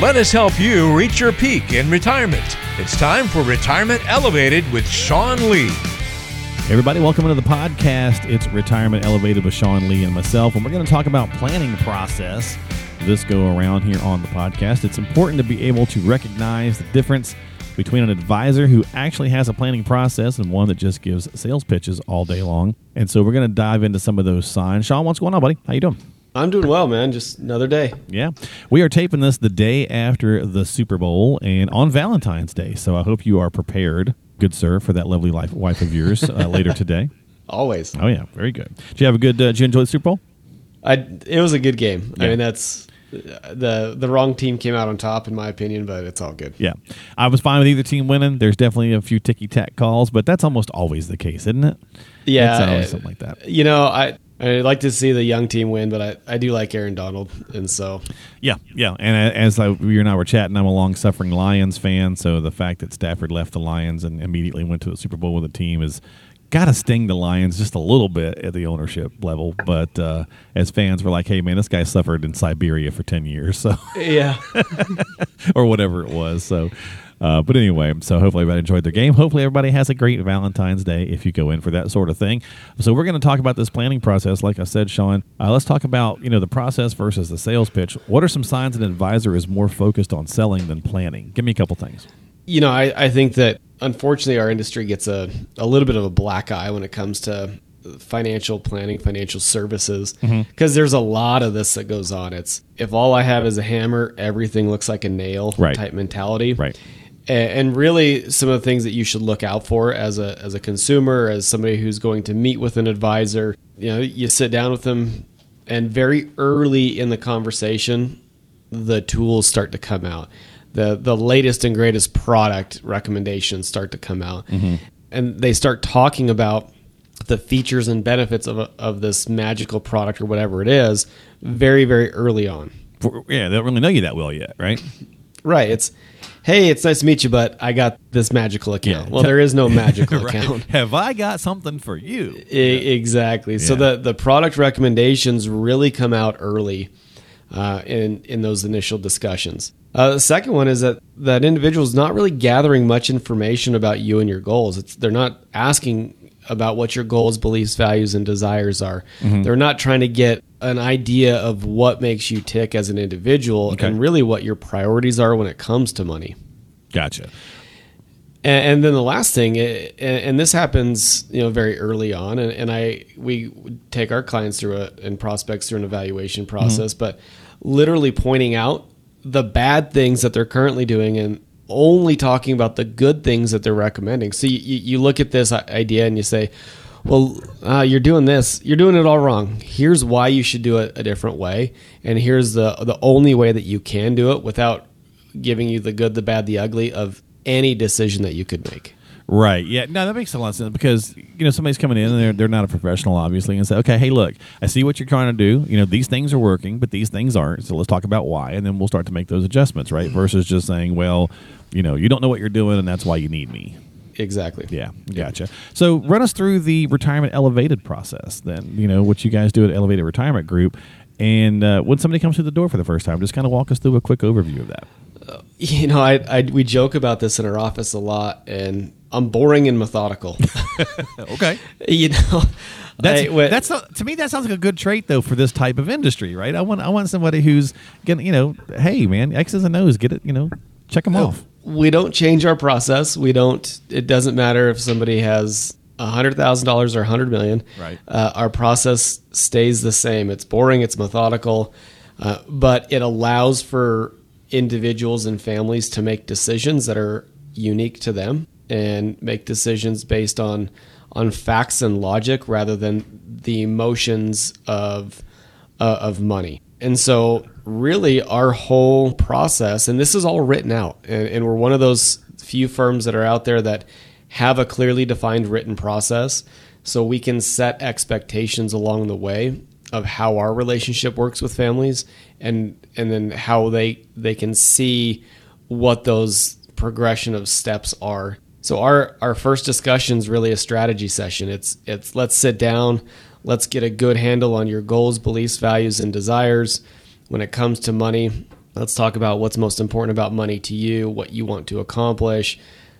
let us help you reach your peak in retirement. It's time for Retirement Elevated with Sean Lee. Everybody, welcome into the podcast. It's Retirement Elevated with Sean Lee and myself, and we're going to talk about planning process this go around here on the podcast. It's important to be able to recognize the difference between an advisor who actually has a planning process and one that just gives sales pitches all day long. And so we're going to dive into some of those signs. Sean, what's going on, buddy? How you doing? I'm doing well, man. Just another day. Yeah. We are taping this the day after the Super Bowl and on Valentine's Day. So I hope you are prepared, good sir, for that lovely life, wife of yours uh, later today. Always. Oh, yeah. Very good. Did you have a good, uh, did you enjoy the Super Bowl? I, it was a good game. Yeah. I mean, that's the the wrong team came out on top, in my opinion, but it's all good. Yeah. I was fine with either team winning. There's definitely a few ticky tack calls, but that's almost always the case, isn't it? Yeah, It's always uh, something like that. You know, I I like to see the young team win, but I, I do like Aaron Donald, and so Yeah, yeah. And as I, you and I were chatting, I'm a long suffering Lions fan. So the fact that Stafford left the Lions and immediately went to the Super Bowl with the team is got to sting the Lions just a little bit at the ownership level. But uh, as fans, we're like, hey, man, this guy suffered in Siberia for 10 years. So. yeah, or whatever it was. So, uh, but anyway, so hopefully everybody enjoyed their game. Hopefully everybody has a great Valentine's Day if you go in for that sort of thing. So we're going to talk about this planning process. Like I said, Sean, uh, let's talk about you know the process versus the sales pitch. What are some signs an advisor is more focused on selling than planning? Give me a couple things. you know, I, I think that unfortunately our industry gets a, a little bit of a black eye when it comes to financial planning, financial services, because there's a lot of this that goes on. It's if all I have is a hammer, everything looks like a nail Right. type mentality. Right. And really, some of the things that you should look out for as a as a consumer, as somebody who's going to meet with an advisor, you know, you sit down with them, and very early in the conversation, the tools start to come out. the The latest and greatest product recommendations start to come out, mm-hmm. and they start talking about the features and benefits of a, of this magical product or whatever it is, very very early on. Yeah, they don't really know you that well yet, right? Right. It's hey, it's nice to meet you, but I got this magical account. Yeah. Well, there is no magical Right. account. Have I got something for you? E- exactly. So the the product recommendations really come out early uh, in in those initial discussions. Uh, the second one is that that individual is not really gathering much information about you and your goals. It's they're not asking about what your goals, beliefs, values, and desires are. Mm-hmm. They're not trying to get an idea of what makes you tick as an individual Okay. and really what your priorities are when it comes to money. Gotcha. And, and then the last thing, and, and this happens, you know, very early on, and, and I we take our clients through a and prospects through an evaluation process, but literally pointing out the bad things that they're currently doing and only talking about the good things that they're recommending. So you, you look at this idea and you say, well, uh, you're doing this, you're doing it all wrong. Here's why you should do it a different way, and here's the the only way that you can do it without giving you the good, the bad, the ugly of any decision that you could make. Right. Yeah. No, that makes a lot of sense because you know somebody's coming in and they're they're not a professional, obviously, and say, okay, hey, look, I see what you're trying to do. You know, these things are working, but these things aren't. So let's talk about why, and then we'll start to make those adjustments, right? Versus just saying, well, you know, you don't know what you're doing, and that's why you need me. Exactly. Yeah, gotcha. So run us through the retirement elevated process, then. You know what you guys do at Elevated Retirement Group, and uh, when somebody comes through the door for the first time, just kind of walk us through a quick overview of that. You know, I, I we joke about this in our office a lot, and I'm boring and methodical. Okay. you know, That's I- that's not, to me that sounds like a good trait though for this type of industry, right? I want I want somebody who's gonna you know, hey man, X's and O's, get it, you know, check them off. we don't change our process. We don't. It doesn't matter if somebody has a hundred thousand dollars or a hundred million. Right. Uh, our process stays the same. It's boring. It's methodical, uh, but it allows for individuals and families to make decisions that are unique to them and make decisions based on on facts and logic rather than the emotions of uh, of money. And so, really, our whole process, and this is all written out, and, and we're one of those few firms that are out there that have a clearly defined written process, so we can set expectations along the way of how our relationship works with families, and and then how they they can see what those progression of steps are. So our our first discussion is really a strategy session. It's it's let's sit down, let's get a good handle on your goals, beliefs, values, and desires. When it comes to money, Let's talk about what's most important about money to you, what you want to accomplish,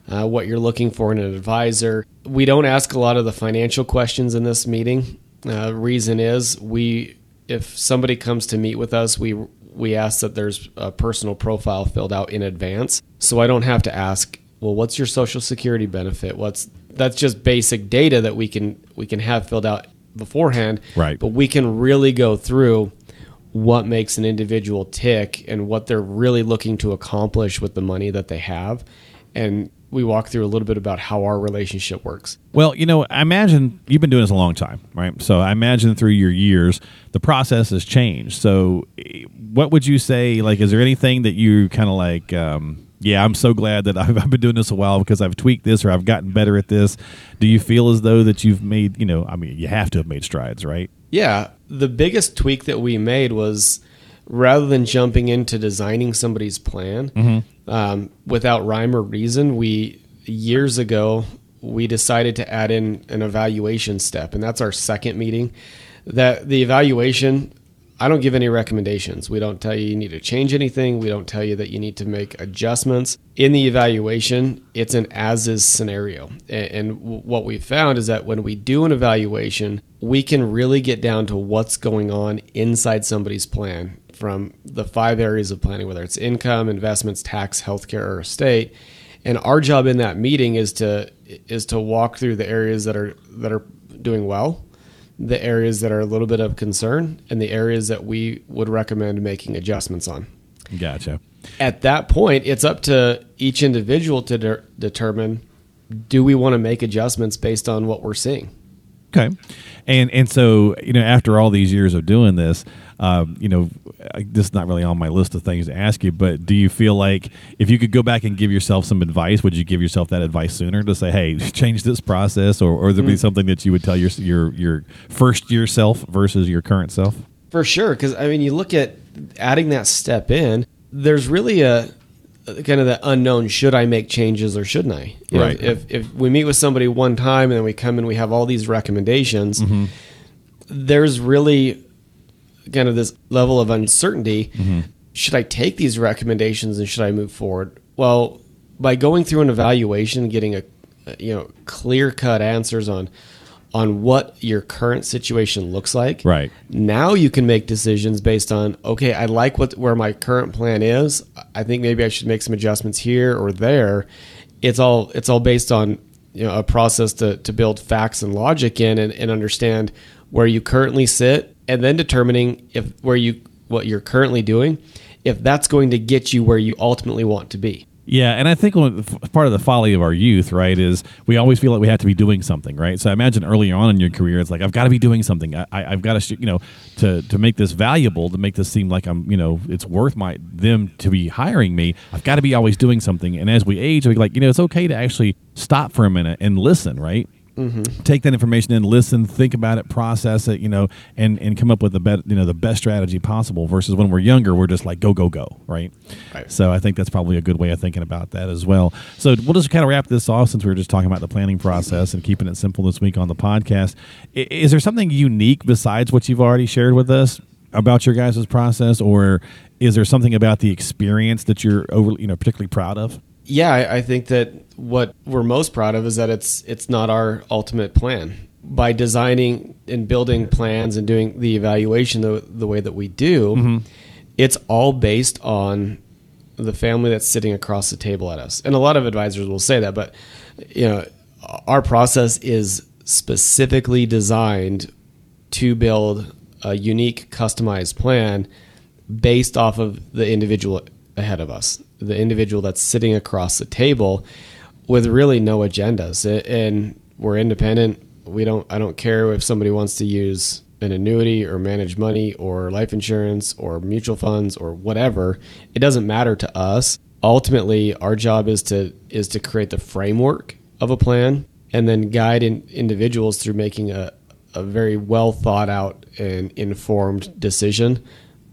uh, what you're looking for in an advisor. We don't ask a lot of the financial questions in this meeting. Uh, reason is we, if somebody comes to meet with us, we we ask that there's a personal profile filled out in advance, so I don't have to ask, well, what's your social security benefit? What's that's just basic data that we can we can have filled out beforehand. Right. But we can really go through what makes an individual tick and what they're really looking to accomplish with the money that they have. And we walk through a little bit about how our relationship works. Well, you know, I imagine you've been doing this a long time, right? So I imagine through your years, the process has changed. So, eh, what would you say? Like, is there anything that you kind of like? Um, yeah, I'm so glad that I've, I've been doing this a while because I've tweaked this or I've gotten better at this. Do you feel as though that you've made, you know, I mean, you have to have made strides, right? Yeah, the biggest tweak that we made was rather than jumping into designing somebody's plan um, without rhyme or reason, we years ago we decided to add in an evaluation step, and that's our second meeting. That the evaluation, I don't give any recommendations. We don't tell you you need to change anything. We don't tell you that you need to make adjustments. In the evaluation, it's an as is scenario. And what we found is that when we do an evaluation, we can really get down to what's going on inside somebody's plan from the five areas of planning, whether it's income, investments, tax, healthcare, or estate. And our job in that meeting is to is to walk through the areas that are that are doing well, the areas that are a little bit of concern, and the areas that we would recommend making adjustments on. Gotcha. At that point, it's up to each individual to de- determine do we want to make adjustments based on what we're seeing. Okay, and and so you know, after all these years of doing this, um, you know, this is not really on my list of things to ask you, but do you feel like if you could go back and give yourself some advice, would you give yourself that advice sooner to say, hey, change this process, or or there be something that you would tell your your your first year self versus your current self? For sure, because I mean, you look at adding that step in. There's really a, kind of the unknown: should I make changes or shouldn't I? You know, Right. if if we meet with somebody one time and then we come and we have all these recommendations, there's really kind of this level of uncertainty. Mm-hmm. Should I take these recommendations and should I move forward? Well, by going through an evaluation, getting a you know clear cut answers on on what your current situation looks like. Right. Now you can make decisions based on okay, I like what where my current plan is. I think maybe I should make some adjustments here or there. It's all it's all based on you know a process to to build facts and logic in and, and understand where you currently sit and then determining if where you what you're currently doing if that's going to get you where you ultimately want to be. Yeah, and I think part of the folly of our youth, right, is we always feel like we have to be doing something, right? So I imagine earlier on in your career, it's like I've got to be doing something. I, I've got to, you know, to to make this valuable, to make this seem like I'm, you know, it's worth my them to be hiring me. I've got to be always doing something. And as we age, we like, you know, it's okay to actually stop for a minute and listen, right? Mm-hmm. take that information in, listen, think about it, process it, you know, and and come up with the best, you know, the best strategy possible. Versus when we're younger, we're just like go go go, right? Right. So I think that's probably a good way of thinking about that as well. So we'll just kind of wrap this off since we were just talking about the planning process and keeping it simple this week on the podcast. Is there something unique besides what you've already shared with us? About your guys' process, or is there something about the experience that you're over, you know, particularly proud of? Yeah, I, I think that what we're most proud of is that it's it's not our ultimate plan. By designing and building plans and doing the evaluation the, the way that we do, mm-hmm. it's all based on the family that's sitting across the table at us. And a lot of advisors will say that, but you know, our process is specifically designed to build a unique customized plan based off of the individual ahead of us, the individual that's sitting across the table with really no agendas. And we're independent. We don't I don't care if somebody wants to use an annuity or manage money or life insurance or mutual funds or whatever. It doesn't matter to us. Ultimately, our job is to is to create the framework of a plan and then guide in, individuals through making a, a very well thought out and informed decision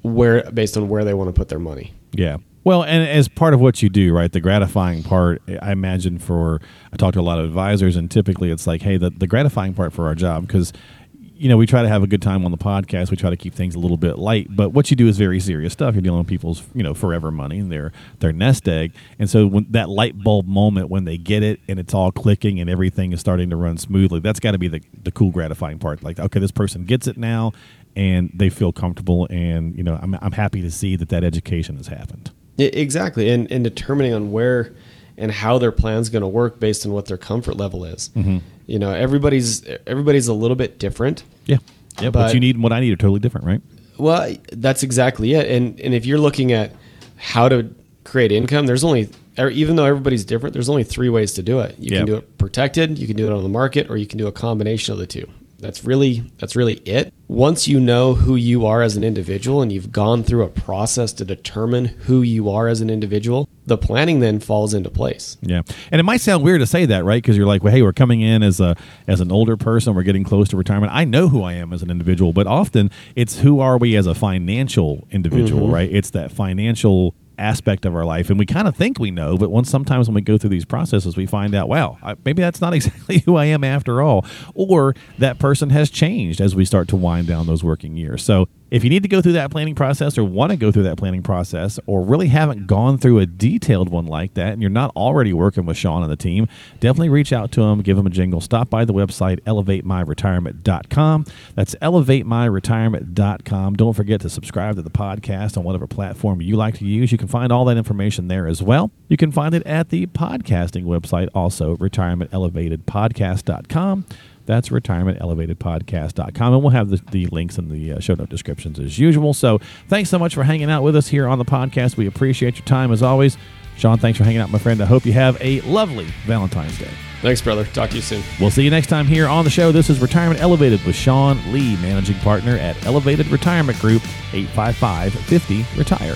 where based on where they want to put their money. Yeah. Well, and as part of what you do, right, the gratifying part, I imagine for, I talk to a lot of advisors, and typically it's like, hey, the, the gratifying part for our job, because you know, we try to have a good time on the podcast. We try to keep things a little bit light, but what you do is very serious stuff. You're dealing with people's, you know, forever money and their their nest egg. And so when that light bulb moment when they get it and it's all clicking and everything is starting to run smoothly, that's got to be the the cool gratifying part. Like, okay, this person gets it now and they feel comfortable and, you know, I'm I'm happy to see that that education has happened. Exactly. And and determining on where and how their plan's going to work based on what their comfort level is. Mm-hmm. You know, everybody's everybody's a little bit different. Yeah. Yeah, But- what you need and what I need are totally different, right? Well, that's exactly it. And and if you're looking at how to create income, there's only even though everybody's different, there's only three ways to do it. You Yeah. can do it protected, you can do it on the market, or you can do a combination of the two. That's really that's really it. Once you know who you are as an individual and you've gone through a process to determine who you are as an individual, the planning then falls into place. Yeah, and it might sound weird to say that, right? Because you're like, well, hey, we're coming in as a as an older person, we're getting close to retirement. I know who I am as an individual, but often it's who are we as a financial individual, mm-hmm. right? It's that financial aspect of our life, and we kind of think we know, but once sometimes when we go through these processes, we find out, wow, I, maybe that's not exactly who I am after all, or that person has changed as we start to wind down those working years. So if you need to go through that planning process or want to go through that planning process or really haven't gone through a detailed one like that and you're not already working with Sean and the team, definitely reach out to him, give him a jingle. Stop by the website elevatemyretirement.com. That's elevatemyretirement.com. Don't forget to subscribe to the podcast on whatever platform you like to use. You can find all that information there as well. You can find it at the podcasting website also, retirementelevatedpodcast.com. That's retirementelevatedpodcast.com. And we'll have the, the links in the uh, show note descriptions as usual. So thanks so much for hanging out with us here on the podcast. We appreciate your time as always. Sean, thanks for hanging out, my friend. I hope you have a lovely Valentine's Day. Thanks, brother. Talk to you soon. We'll see you next time here on the show. This is Retirement Elevated with Sean Lee, managing partner at Elevated Retirement Group, 855 50 Retire.